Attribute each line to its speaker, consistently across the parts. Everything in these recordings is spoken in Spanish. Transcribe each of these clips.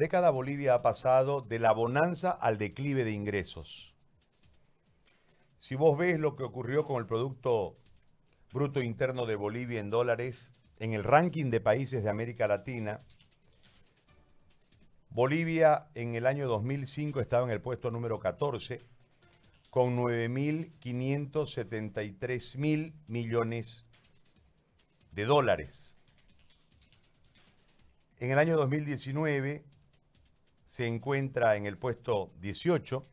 Speaker 1: década Bolivia ha pasado de la bonanza al declive de ingresos. Si vos ves lo que ocurrió con el Producto Bruto Interno de Bolivia en dólares, en el ranking de países de América Latina, Bolivia en el año 2005 estaba en el puesto número 14 con 9.573 mil millones de dólares. En el año 2019 se encuentra en el puesto 18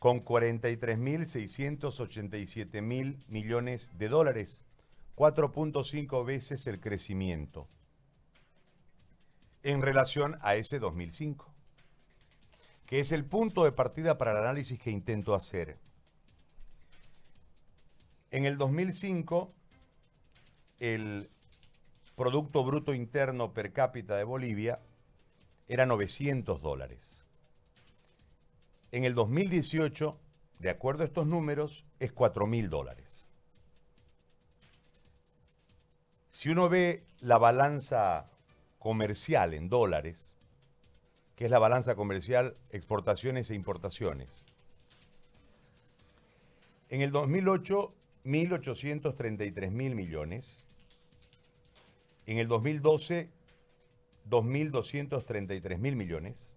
Speaker 1: con 43.687 mil millones de dólares, 4.5 veces el crecimiento en relación a ese 2005, que es el punto de partida para el análisis que intento hacer. En el 2005, el Producto Bruto Interno per cápita de Bolivia era 900 dólares. En el 2018, de acuerdo a estos números, es 4 mil dólares. Si uno ve la balanza comercial en dólares, que es la balanza comercial exportaciones e importaciones, en el 2008, 1.833 mil millones. En el 2012, 2.233 mil millones.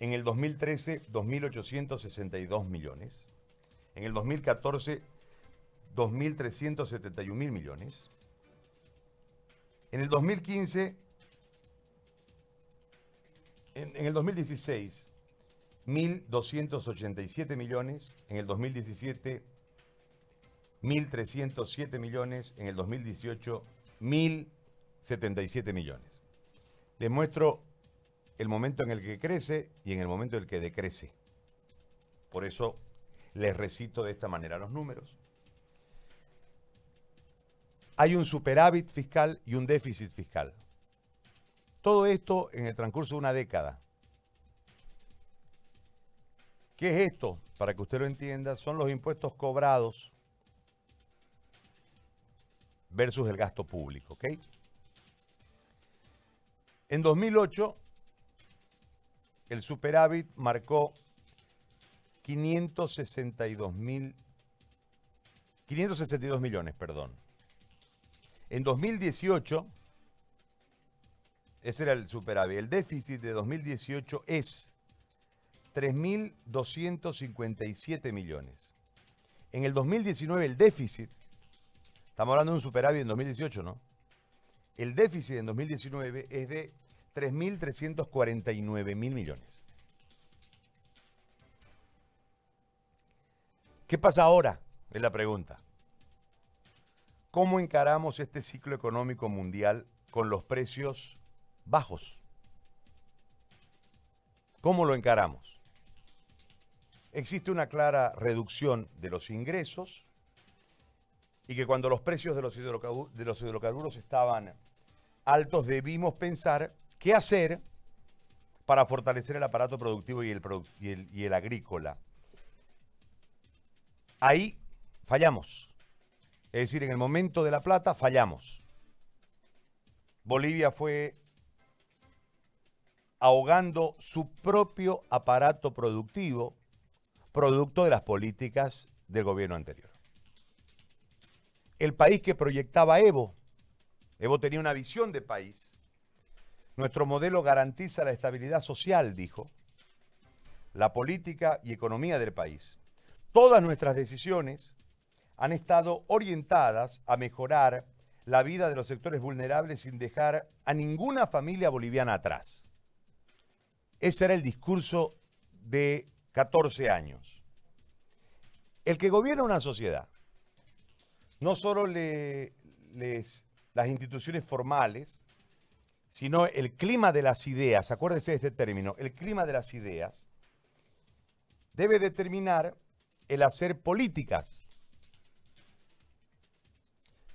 Speaker 1: En el 2013, 2.862 millones. En el 2014, 2.371 mil millones. En el 2015, en, en el 2016, 1.287 millones. En el 2017, 1.307 millones. En el 2018, 1.077 millones. Les muestro el momento en el que crece y en el momento en el que decrece. Por eso les recito de esta manera los números. Hay un superávit fiscal y un déficit fiscal. Todo esto en el transcurso de una década. ¿Qué es esto? Para que usted lo entienda, son los impuestos cobrados versus el gasto público, ¿ok? En 2008, el superávit marcó 562 mil, 562 millones, perdón. En 2018, ese era el superávit. El déficit de 2018 es 3.257 millones. En el 2019 el déficit, estamos hablando de un superávit en 2018, ¿no? El déficit en 2019 es de 3.349 mil millones. ¿Qué pasa ahora? Es la pregunta. ¿Cómo encaramos este ciclo económico mundial con los precios bajos? ¿Cómo lo encaramos? Existe una clara reducción de los ingresos y que cuando los precios de los, hidrocarburos estaban altos debimos pensar qué hacer para fortalecer el aparato productivo y el, agrícola. Ahí fallamos. Es decir, en el momento de la plata fallamos. Bolivia fue ahogando su propio aparato productivo, producto de las políticas del gobierno anterior. El país que proyectaba Evo, Evo tenía una visión de país, nuestro modelo garantiza la estabilidad social, dijo, la política y economía del país. Todas nuestras decisiones han estado orientadas a mejorar la vida de los sectores vulnerables sin dejar a ninguna familia boliviana atrás. Ese era el discurso de 14 años. El que gobierna una sociedad no solo las instituciones formales, sino el clima de las ideas, acuérdese de este término, el clima de las ideas, debe determinar el hacer políticas.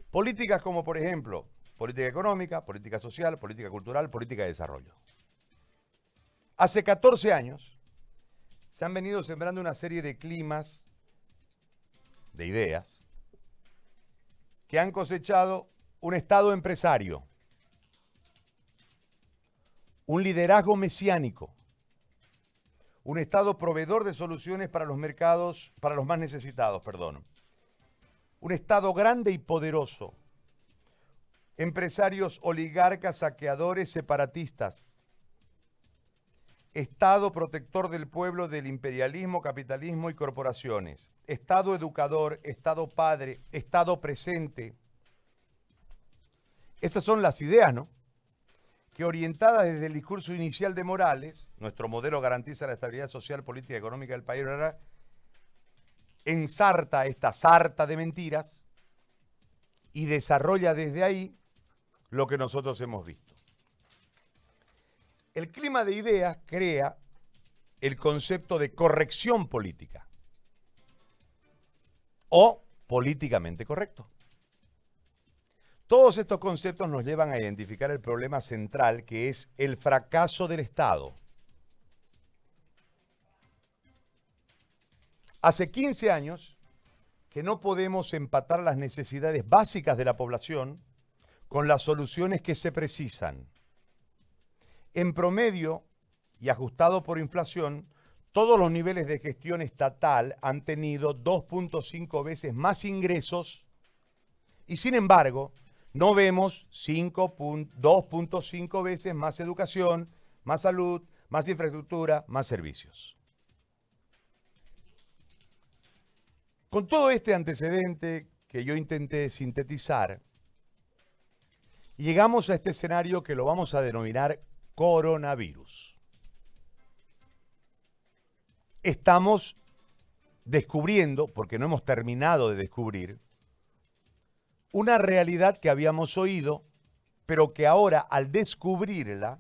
Speaker 1: Políticas como, por ejemplo, política económica, política social, política cultural, política de desarrollo. Hace 14 años se han venido sembrando una serie de climas, de ideas, que han cosechado un Estado empresario, un liderazgo mesiánico, un Estado proveedor de soluciones para los mercados, para los más necesitados, perdón. Un Estado grande y poderoso. Empresarios oligarcas, saqueadores, separatistas. Estado protector del pueblo del imperialismo, capitalismo y corporaciones. Estado educador, Estado padre, Estado presente. Estas son las ideas, ¿no? que orientada desde el discurso inicial de Morales, nuestro modelo garantiza la estabilidad social, política y económica del país, ensarta esta sarta de mentiras y desarrolla desde ahí lo que nosotros hemos visto. El clima de ideas crea el concepto de corrección política o políticamente correcto. Todos estos conceptos nos llevan a identificar el problema central que es el fracaso del Estado. Hace 15 años que no podemos empatar las necesidades básicas de la población con las soluciones que se precisan. En promedio, y ajustado por inflación, todos los niveles de gestión estatal han tenido 2.5 veces más ingresos y sin embargo, no vemos 2.5 veces más educación, más salud, más infraestructura, más servicios. Con todo este antecedente que yo intenté sintetizar, llegamos a este escenario que lo vamos a denominar coronavirus. Estamos descubriendo, porque no hemos terminado de descubrir, una realidad que habíamos oído, pero que ahora al descubrirla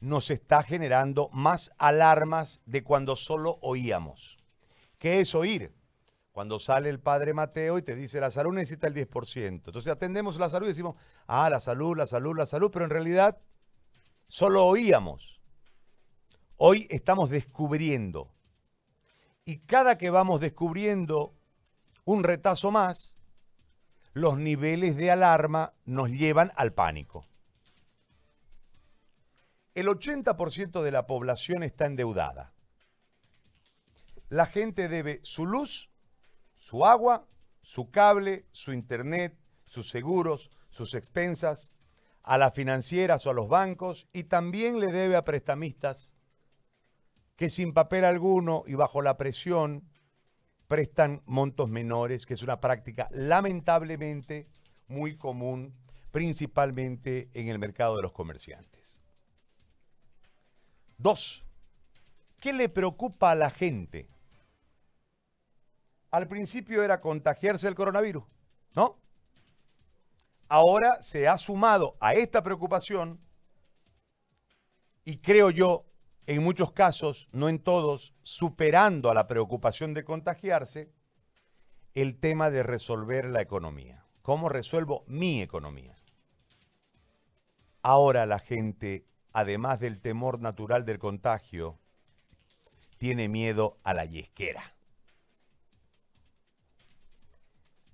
Speaker 1: nos está generando más alarmas de cuando solo oíamos. ¿Qué es oír? Cuando sale el padre Mateo y te dice la salud necesita el 10%. Entonces atendemos la salud y decimos, ah, la salud, la salud, la salud, pero en realidad solo oíamos. Hoy estamos descubriendo. Y cada que vamos descubriendo un retazo más, los niveles de alarma nos llevan al pánico. El 80% de la población está endeudada. La gente debe su luz, su agua, su cable, su internet, sus seguros, sus expensas, a las financieras o a los bancos y también le debe a prestamistas que sin papel alguno y bajo la presión prestan montos menores, que es una práctica lamentablemente muy común, principalmente en el mercado de los comerciantes. Dos, ¿qué le preocupa a la gente? Al principio era contagiarse del coronavirus, ¿no? Ahora se ha sumado a esta preocupación y creo yo en muchos casos, no en todos, superando a la preocupación de contagiarse, el tema de resolver la economía. ¿Cómo resuelvo mi economía? Ahora la gente, además del temor natural del contagio, tiene miedo a la yesquera.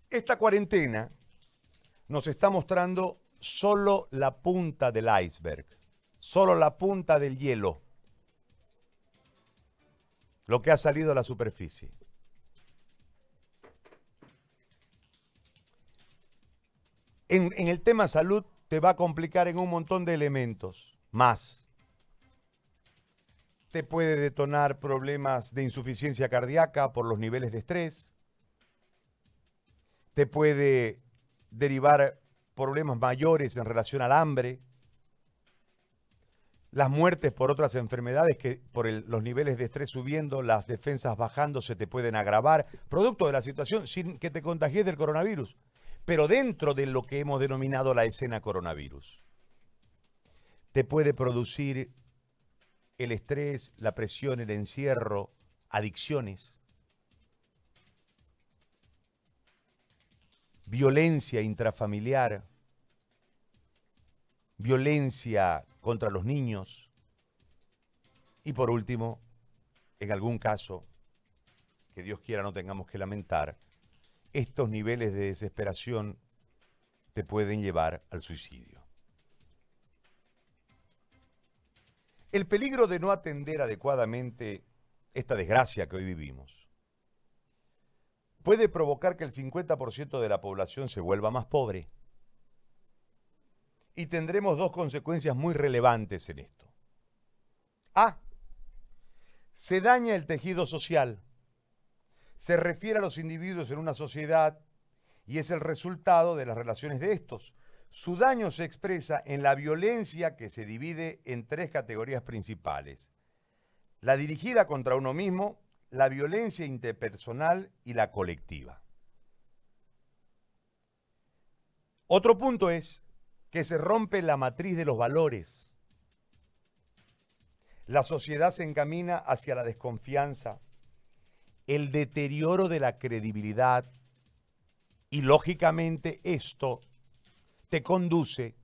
Speaker 1: Esta cuarentena nos está mostrando solo la punta del iceberg, solo la punta del hielo lo que ha salido a la superficie. En, el tema salud te va a complicar en un montón de elementos más. Te puede detonar problemas de insuficiencia cardíaca por los niveles de estrés. Te puede derivar problemas mayores en relación al hambre las muertes por otras enfermedades que por los niveles de estrés subiendo, las defensas bajando, se te pueden agravar, producto de la situación sin que te contagies del coronavirus, pero dentro de lo que hemos denominado la escena coronavirus. Te puede producir el estrés, la presión, el encierro, adicciones, violencia intrafamiliar, violencia contra los niños. Y por último, en algún caso, que Dios quiera no tengamos que lamentar, estos niveles de desesperación te pueden llevar al suicidio. El peligro de no atender adecuadamente esta desgracia que hoy vivimos puede provocar que el 50% de la población se vuelva más pobre. Y tendremos dos consecuencias muy relevantes en esto. A. Se daña el tejido social. Se refiere a los individuos en una sociedad y es el resultado de las relaciones de estos. Su daño se expresa en la violencia que se divide en tres categorías principales. La dirigida contra uno mismo, la violencia interpersonal y la colectiva. Otro punto es que se rompe la matriz de los valores. La sociedad se encamina hacia la desconfianza, el deterioro de la credibilidad y lógicamente esto te conduce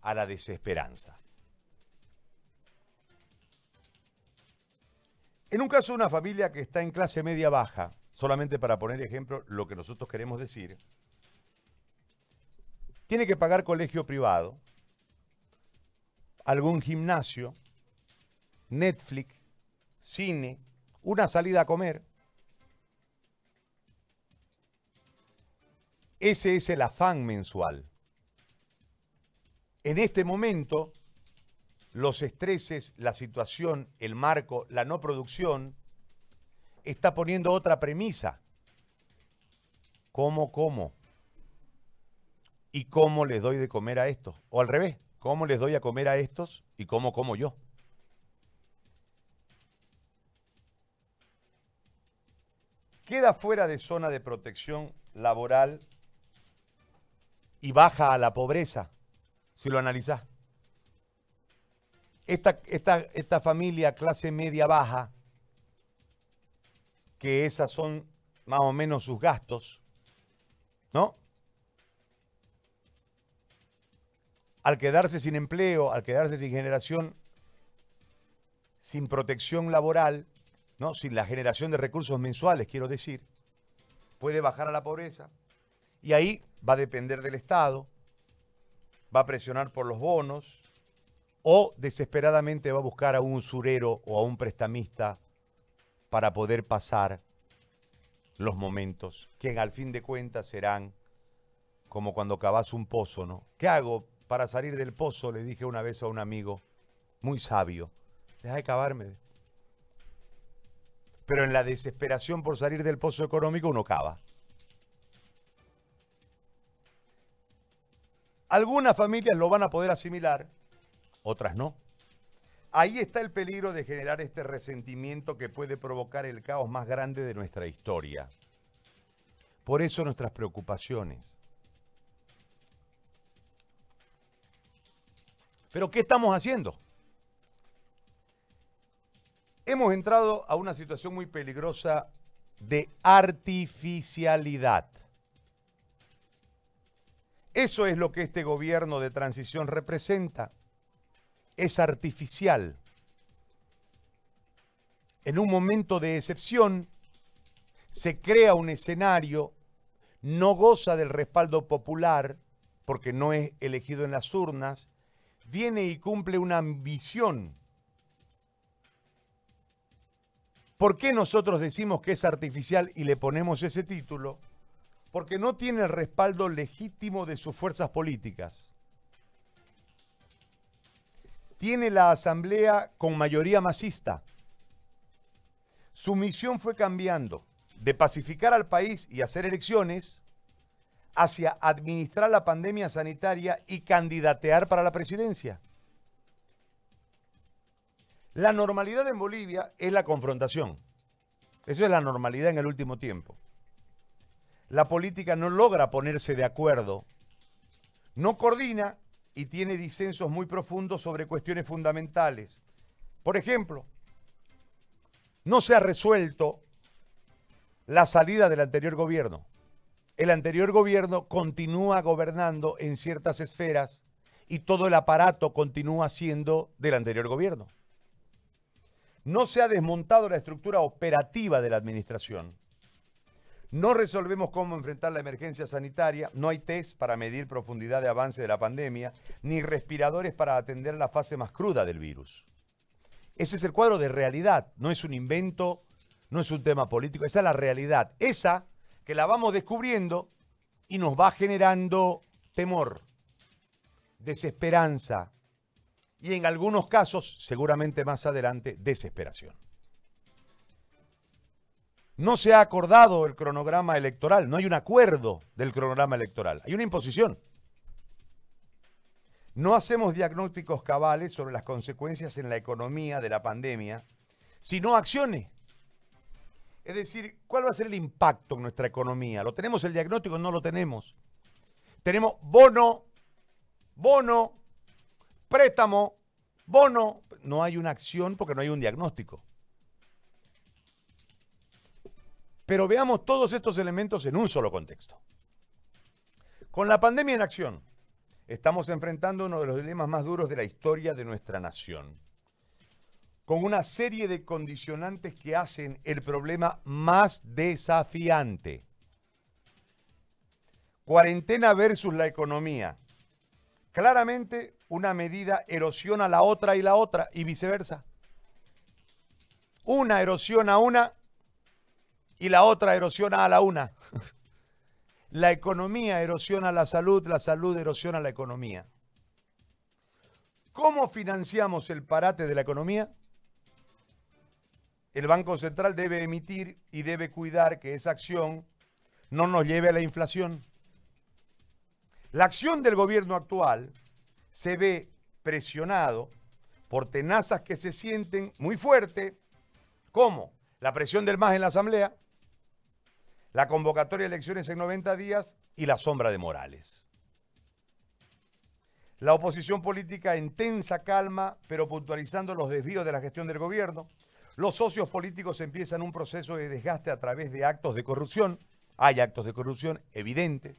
Speaker 1: a la desesperanza. En un caso de una familia que está en clase media baja, solamente para poner ejemplo lo que nosotros queremos decir, tiene que pagar colegio privado, algún gimnasio, Netflix, cine, una salida a comer. Ese es el afán mensual. En este momento, los estreses, la situación, el marco, la no producción, está poniendo otra premisa. ¿Cómo, cómo? ¿Y cómo les doy de comer a estos? O al revés, ¿cómo les doy a comer a estos y cómo como yo? Queda fuera de zona de protección laboral y baja a la pobreza, si lo analizás esta, esta, familia clase media baja, que esas son más o menos sus gastos, ¿no? Al quedarse sin empleo, al quedarse sin generación, sin protección laboral, ¿no? Sin la generación de recursos mensuales, quiero decir, puede bajar a la pobreza. Y ahí va a depender del Estado, va a presionar por los bonos, o desesperadamente va a buscar a un usurero o a un prestamista para poder pasar los momentos, que al fin de cuentas serán como cuando cavas un pozo, ¿no? ¿Qué hago para salir del pozo? Le dije una vez a un amigo muy sabio, deja de cavarme. Pero en la desesperación por salir del pozo económico uno cava. Algunas familias lo van a poder asimilar, otras no. Ahí está el peligro de generar este resentimiento que puede provocar el caos más grande de nuestra historia. Por eso nuestras preocupaciones. Pero ¿qué estamos haciendo? Hemos entrado a una situación muy peligrosa de artificialidad. Eso es lo que este gobierno de transición representa es artificial. En un momento de excepción, se crea un escenario, no goza del respaldo popular, porque no es elegido en las urnas, viene y cumple una ambición. ¿Por qué nosotros decimos que es artificial y le ponemos ese título? Porque no tiene el respaldo legítimo de sus fuerzas políticas tiene la asamblea con mayoría masista. Su misión fue cambiando de pacificar al país y hacer elecciones hacia administrar la pandemia sanitaria y candidatear para la presidencia. La normalidad en Bolivia es la confrontación. Eso es la normalidad en el último tiempo. La política no logra ponerse de acuerdo, no coordina y tiene disensos muy profundos sobre cuestiones fundamentales. Por ejemplo, no se ha resuelto la salida del anterior gobierno. El anterior gobierno continúa gobernando en ciertas esferas y todo el aparato continúa siendo del anterior gobierno. No se ha desmontado la estructura operativa de la administración. No resolvemos cómo enfrentar la emergencia sanitaria, no hay test para medir profundidad de avance de la pandemia, ni respiradores para atender la fase más cruda del virus. Ese es el cuadro de realidad, no es un invento, no es un tema político, esa es la realidad. Esa que la vamos descubriendo y nos va generando temor, desesperanza y en algunos casos, seguramente más adelante, desesperación. No se ha acordado el cronograma electoral, no hay un acuerdo del cronograma electoral, hay una imposición. No hacemos diagnósticos cabales sobre las consecuencias en la economía de la pandemia, sino acciones. Es decir, ¿cuál va a ser el impacto en nuestra economía? ¿Lo tenemos el diagnóstico? No lo tenemos. Tenemos bono, bono, préstamo, bono. No hay una acción porque no hay un diagnóstico. Pero veamos todos estos elementos en un solo contexto. Con la pandemia en acción, estamos enfrentando uno de los dilemas más duros de la historia de nuestra nación, con una serie de condicionantes que hacen el problema más desafiante. Cuarentena versus la economía. Claramente una medida erosiona la otra y la otra y viceversa. Una erosiona una y la otra erosiona a la una. La economía erosiona la salud, la salud erosiona la economía. ¿Cómo financiamos el parate de la economía? El Banco Central debe emitir y debe cuidar que esa acción no nos lleve a la inflación. La acción del gobierno actual se ve presionado por tenazas que se sienten muy fuerte, como la presión del MAS en la Asamblea, la convocatoria de elecciones en 90 días y la sombra de Morales. La oposición política en tensa calma, pero puntualizando los desvíos de la gestión del gobierno. Los socios políticos empiezan un proceso de desgaste a través de actos de corrupción. Hay actos de corrupción evidentes.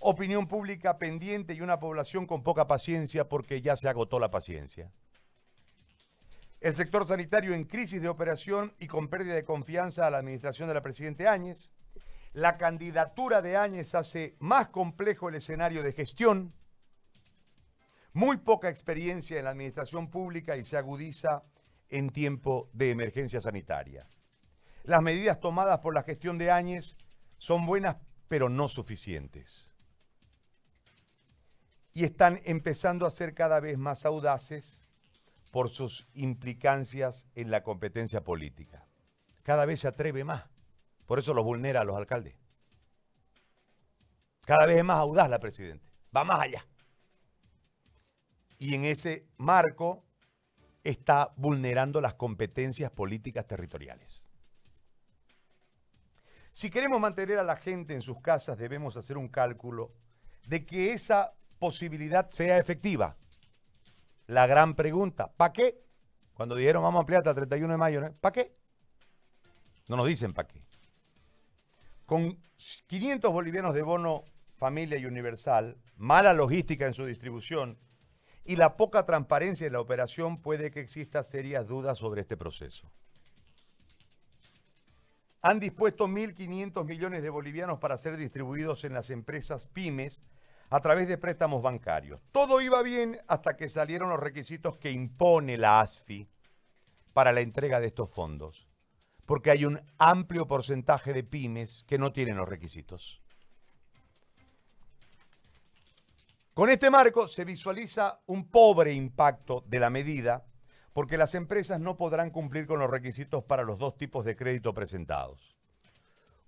Speaker 1: Opinión pública pendiente y una población con poca paciencia porque ya se agotó la paciencia. El sector sanitario en crisis de operación y con pérdida de confianza a la administración de la Presidente Áñez. La candidatura de Áñez hace más complejo el escenario de gestión. Muy poca experiencia en la administración pública y se agudiza en tiempo de emergencia sanitaria. Las medidas tomadas por la gestión de Áñez son buenas, pero no suficientes. Y están empezando a ser cada vez más audaces por sus implicancias en la competencia política. Cada vez se atreve más. Por eso lo vulnera a los alcaldes. Cada vez es más audaz la presidenta. Va más allá. Y en ese marco está vulnerando las competencias políticas territoriales. Si queremos mantener a la gente en sus casas, debemos hacer un cálculo de que esa posibilidad sea efectiva la gran pregunta, ¿para qué? Cuando dijeron vamos a ampliar hasta el 31 de mayo, ¿para qué? No nos dicen para qué. Con 500 bolivianos de bono familia y universal, mala logística en su distribución y la poca transparencia en la operación puede que exista serias dudas sobre este proceso. Han dispuesto 1.500 millones de bolivianos para ser distribuidos en las empresas pymes a través de préstamos bancarios. Todo iba bien hasta que salieron los requisitos que impone la ASFI para la entrega de estos fondos, porque hay un amplio porcentaje de pymes que no tienen los requisitos. Con este marco se visualiza un pobre impacto de la medida porque las empresas no podrán cumplir con los requisitos para los dos tipos de crédito presentados.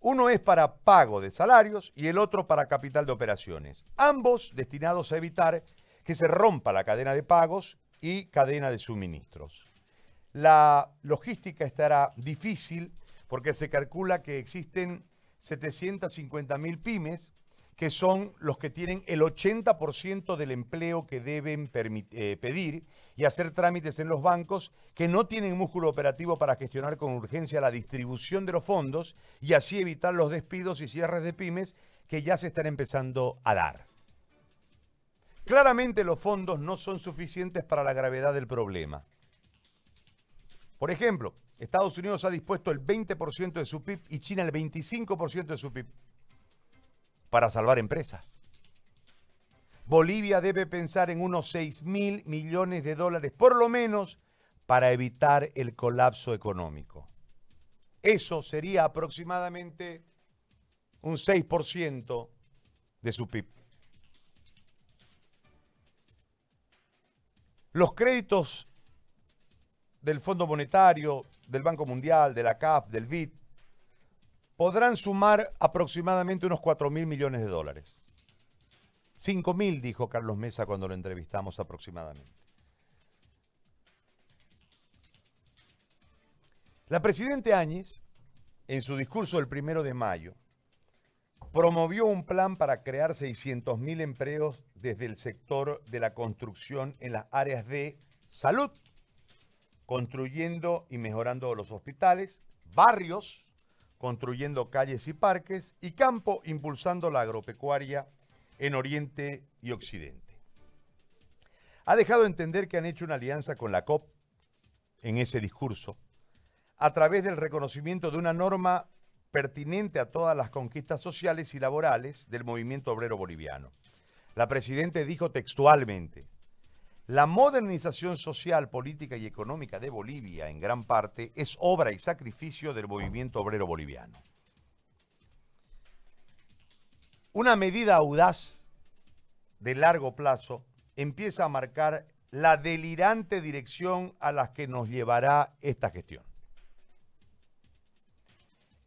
Speaker 1: Uno es para pago de salarios y el otro para capital de operaciones, ambos destinados a evitar que se rompa la cadena de pagos y cadena de suministros. La logística estará difícil porque se calcula que existen 750 mil pymes que son los que tienen el 80% del empleo que deben eh, pedir y hacer trámites en los bancos que no tienen músculo operativo para gestionar con urgencia la distribución de los fondos y así evitar los despidos y cierres de pymes que ya se están empezando a dar. Claramente los fondos no son suficientes para la gravedad del problema. Por ejemplo, Estados Unidos ha dispuesto el 20% de su PIB y China el 25% de su PIB para salvar empresas. Bolivia debe pensar en unos 6 mil millones de dólares, por lo menos, para evitar el colapso económico. Eso sería aproximadamente un 6% de su PIB. Los créditos del Fondo Monetario, del Banco Mundial, de la CAF, del BID, podrán sumar aproximadamente unos 4 mil millones de dólares. 5 mil, dijo Carlos Mesa cuando lo entrevistamos aproximadamente. La presidente Áñez, en su discurso del primero de mayo, promovió un plan para crear 600 mil empleos desde el sector de la construcción en las áreas de salud, construyendo y mejorando los hospitales, barrios, construyendo calles y parques, y campo, impulsando la agropecuaria en Oriente y Occidente. Ha dejado entender que han hecho una alianza con la COP en ese discurso, a través del reconocimiento de una norma pertinente a todas las conquistas sociales y laborales del movimiento obrero boliviano. La Presidenta dijo textualmente, la modernización social, política y económica de Bolivia, en gran parte, es obra y sacrificio del movimiento obrero boliviano. Una medida audaz de largo plazo empieza a marcar la delirante dirección a la que nos llevará esta gestión.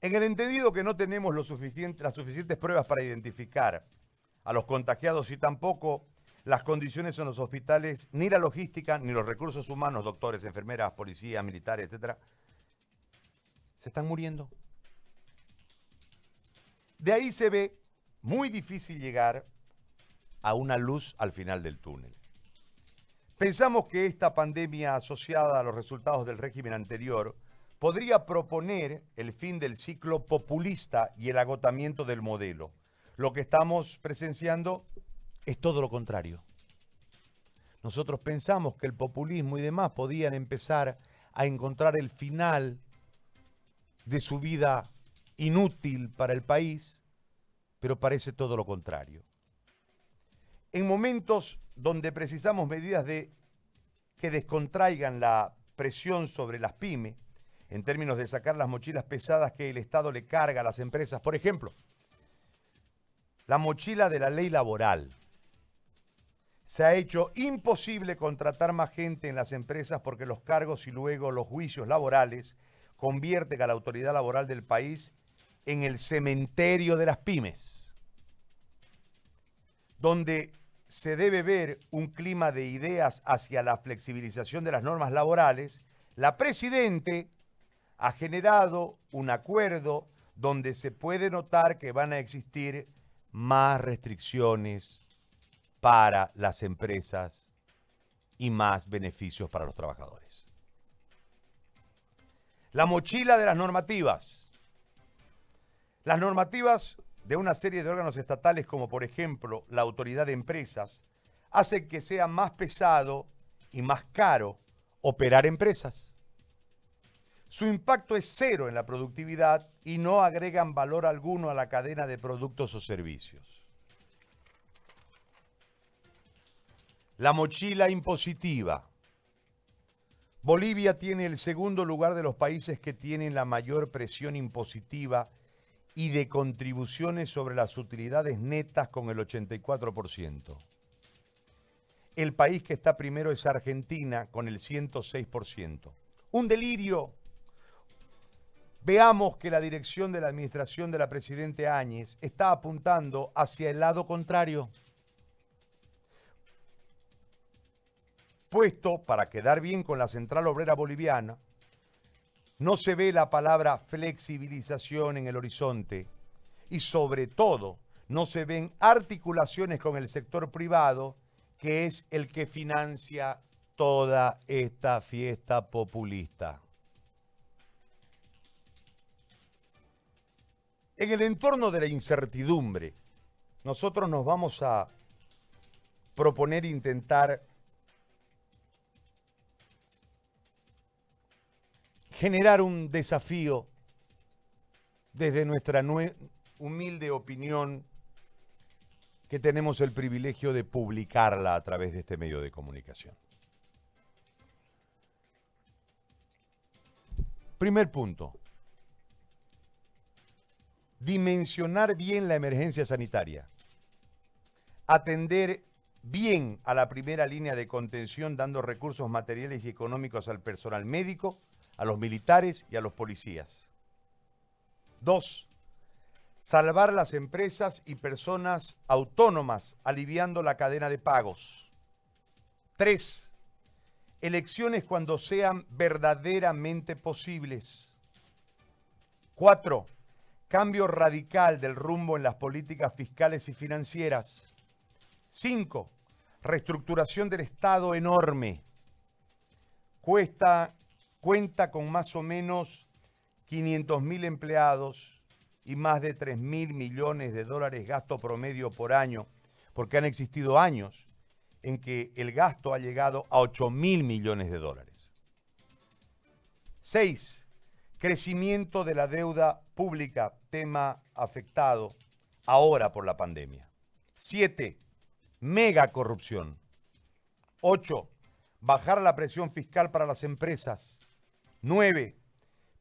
Speaker 1: En el entendido que no tenemos las suficientes pruebas para identificar a los contagiados y tampoco las condiciones en los hospitales, ni la logística, ni los recursos humanos, doctores, enfermeras, policías, militares, etcétera, se están muriendo. De ahí se ve muy difícil llegar a una luz al final del túnel. Pensamos que esta pandemia asociada a los resultados del régimen anterior podría proponer el fin del ciclo populista y el agotamiento del modelo. Lo que estamos presenciando es todo lo contrario. Nosotros pensamos que el populismo y demás podían empezar a encontrar el final de su vida inútil para el país, pero parece todo lo contrario. En momentos donde precisamos medidas de que descontraigan la presión sobre las pymes, en términos de sacar las mochilas pesadas que el Estado le carga a las empresas. Por ejemplo, la mochila de la ley laboral. Se ha hecho imposible contratar más gente en las empresas porque los cargos y luego los juicios laborales convierten a la autoridad laboral del país en el cementerio de las pymes, donde se debe ver un clima de ideas hacia la flexibilización de las normas laborales, la Presidente ha generado un acuerdo donde se puede notar que van a existir más restricciones para las empresas y más beneficios para los trabajadores. La mochila de las normativas. Las normativas de una serie de órganos estatales como por ejemplo la autoridad de empresas hacen que sea más pesado y más caro operar empresas. Su impacto es cero en la productividad y no agregan valor alguno a la cadena de productos o servicios. La mochila impositiva. Bolivia tiene el segundo lugar de los países que tienen la mayor presión impositiva y de contribuciones sobre las utilidades netas con el 84%. El país que está primero es Argentina con el 106%. Un delirio veamos que la dirección de la administración de la Presidente Áñez está apuntando hacia el lado contrario. Puesto para quedar bien con la Central Obrera Boliviana, no se ve la palabra flexibilización en el horizonte y sobre todo no se ven articulaciones con el sector privado, que es el que financia toda esta fiesta populista. En el entorno de la incertidumbre, nosotros nos vamos a proponer intentar generar un desafío desde nuestra humilde opinión que tenemos el privilegio de publicarla a través de este medio de comunicación. Primer punto, dimensionar bien la emergencia sanitaria, atender bien a la primera línea de contención dando recursos materiales y económicos al personal médico, a los militares y a los policías. Dos, salvar las empresas y personas autónomas, aliviando la cadena de pagos. Tres, elecciones cuando sean verdaderamente posibles. Cuatro, cambio radical del rumbo en las políticas fiscales y financieras. Cinco, reestructuración del Estado enorme. Cuesta, cuenta con más o menos 500 mil empleados y más de 3 mil millones de dólares gasto promedio por año, porque han existido años en que el gasto ha llegado a 8 mil millones de dólares. Seis, crecimiento de la deuda pública, tema afectado ahora por la pandemia. Siete, mega corrupción. Ocho, bajar la presión fiscal para las empresas. Nueve,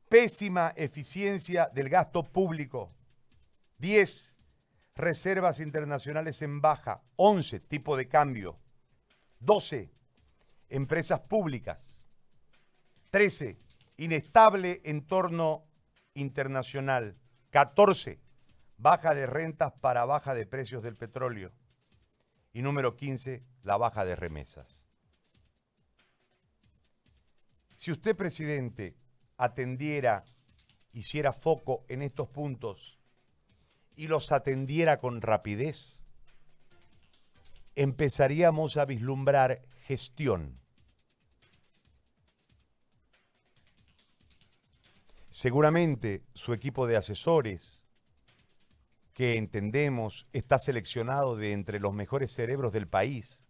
Speaker 1: pésima eficiencia del gasto público. 10. Reservas internacionales en baja. 11. Tipo de cambio. 12. Empresas públicas. 13. Inestable entorno internacional. 14. Baja de rentas para baja de precios del petróleo. Y número 15. La baja de remesas. Si usted, presidente, atendiera, hiciera foco en estos puntos y los atendiera con rapidez, empezaríamos a vislumbrar gestión. Seguramente su equipo de asesores, que entendemos está seleccionado de entre los mejores cerebros del país,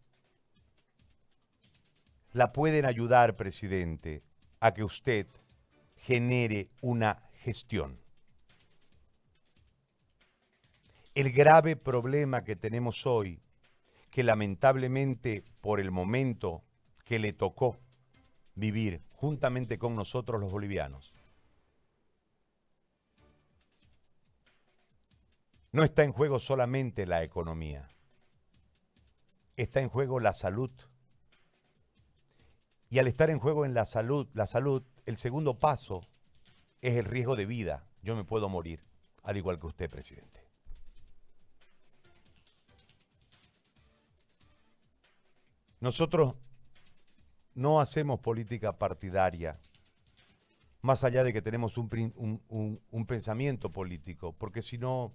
Speaker 1: la pueden ayudar, presidente, a que usted genere una gestión. El grave problema que tenemos hoy, que lamentablemente por el momento que le tocó vivir juntamente con nosotros los bolivianos, no está en juego solamente la economía, está en juego la salud. Y al estar en juego en la salud, la salud el segundo paso es el riesgo de vida. Yo me puedo morir, al igual que usted, presidente. Nosotros no hacemos política partidaria, más allá de que tenemos un, un pensamiento político, porque si no,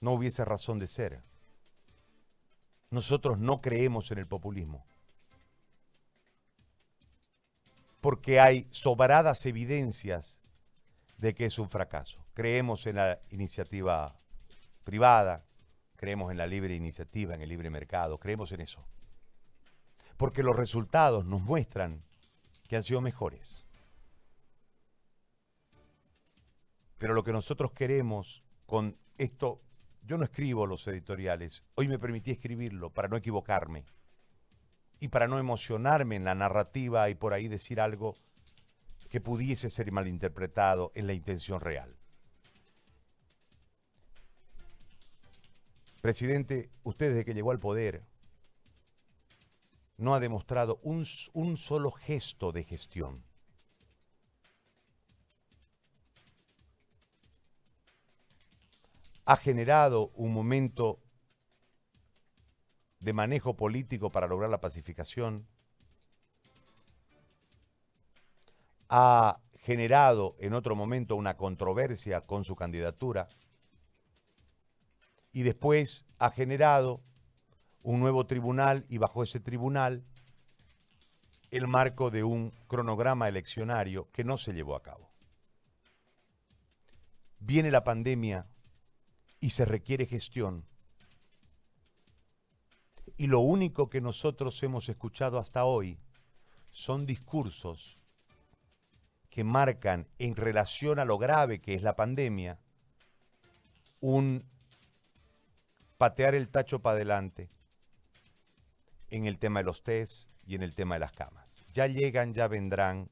Speaker 1: no hubiese razón de ser. Nosotros no creemos en el populismo. Porque hay sobradas evidencias de que es un fracaso. Creemos en la iniciativa privada, creemos en la libre iniciativa, en el libre mercado, creemos en eso. Porque los resultados nos muestran que han sido mejores. Pero lo que nosotros queremos con esto, yo no escribo los editoriales, hoy me permití escribirlo para no equivocarme y para no emocionarme en la narrativa y por ahí decir algo que pudiese ser malinterpretado en la intención real. Presidente, usted desde que llegó al poder no ha demostrado un, un solo gesto de gestión. Ha generado un momento de manejo político para lograr la pacificación, ha generado en otro momento una controversia con su candidatura y después ha generado un nuevo tribunal y bajo ese tribunal el marco de un cronograma eleccionario que no se llevó a cabo. Viene la pandemia y se requiere gestión y lo único que nosotros hemos escuchado hasta hoy son discursos que marcan en relación a lo grave que es la pandemia, un patear el tacho para adelante en el tema de los test y en el tema de las camas. Ya llegan, ya vendrán,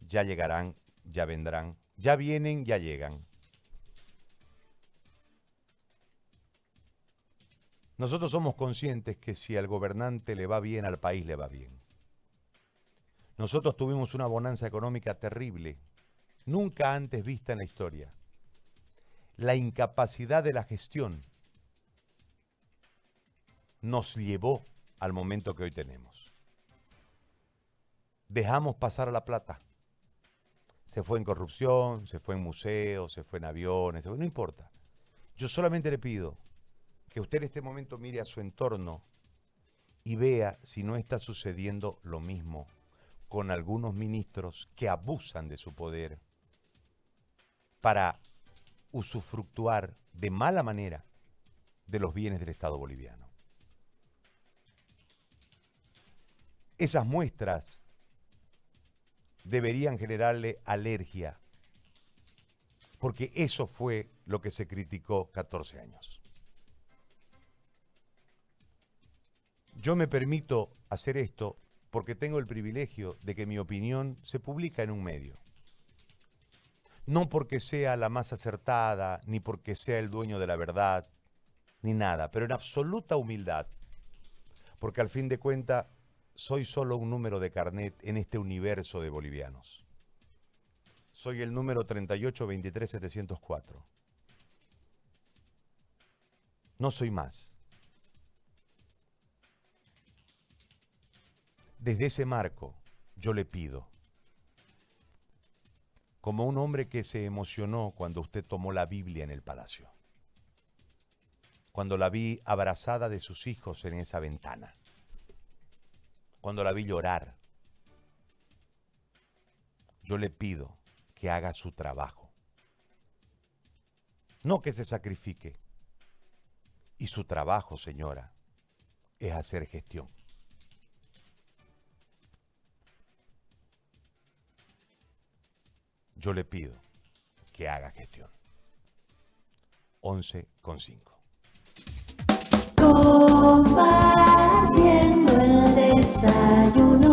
Speaker 1: ya llegarán, ya vendrán, ya vienen, ya llegan. Nosotros somos conscientes que si al gobernante le va bien, al país le va bien. Nosotros tuvimos una bonanza económica terrible, nunca antes vista en la historia. La incapacidad de la gestión nos llevó al momento que hoy tenemos. Dejamos pasar a la plata. Se fue en corrupción, se fue en museos, se fue en aviones, no importa. Yo solamente le pido que usted en este momento mire a su entorno y vea si no está sucediendo lo mismo con algunos ministros que abusan de su poder para usufructuar de mala manera de los bienes del Estado boliviano. Esas muestras deberían generarle alergia, porque eso fue lo que se criticó 14 años. Yo me permito hacer esto porque tengo el privilegio de que mi opinión se publica en un medio. No porque sea la más acertada, ni porque sea el dueño de la verdad, ni nada, pero en absoluta humildad. Porque al fin de cuentas soy solo un número de carnet en este universo de bolivianos. Soy el número 3823704. No soy más. Desde ese marco yo le pido, como un hombre que se emocionó cuando usted tomó la Biblia en el palacio, cuando la vi abrazada de sus hijos en esa ventana, cuando la vi llorar, yo le pido que haga su trabajo, no que se sacrifique. Y su trabajo, señora, es hacer gestión. yo le pido que haga gestión. 11 con 5. Compartiendo el desayuno.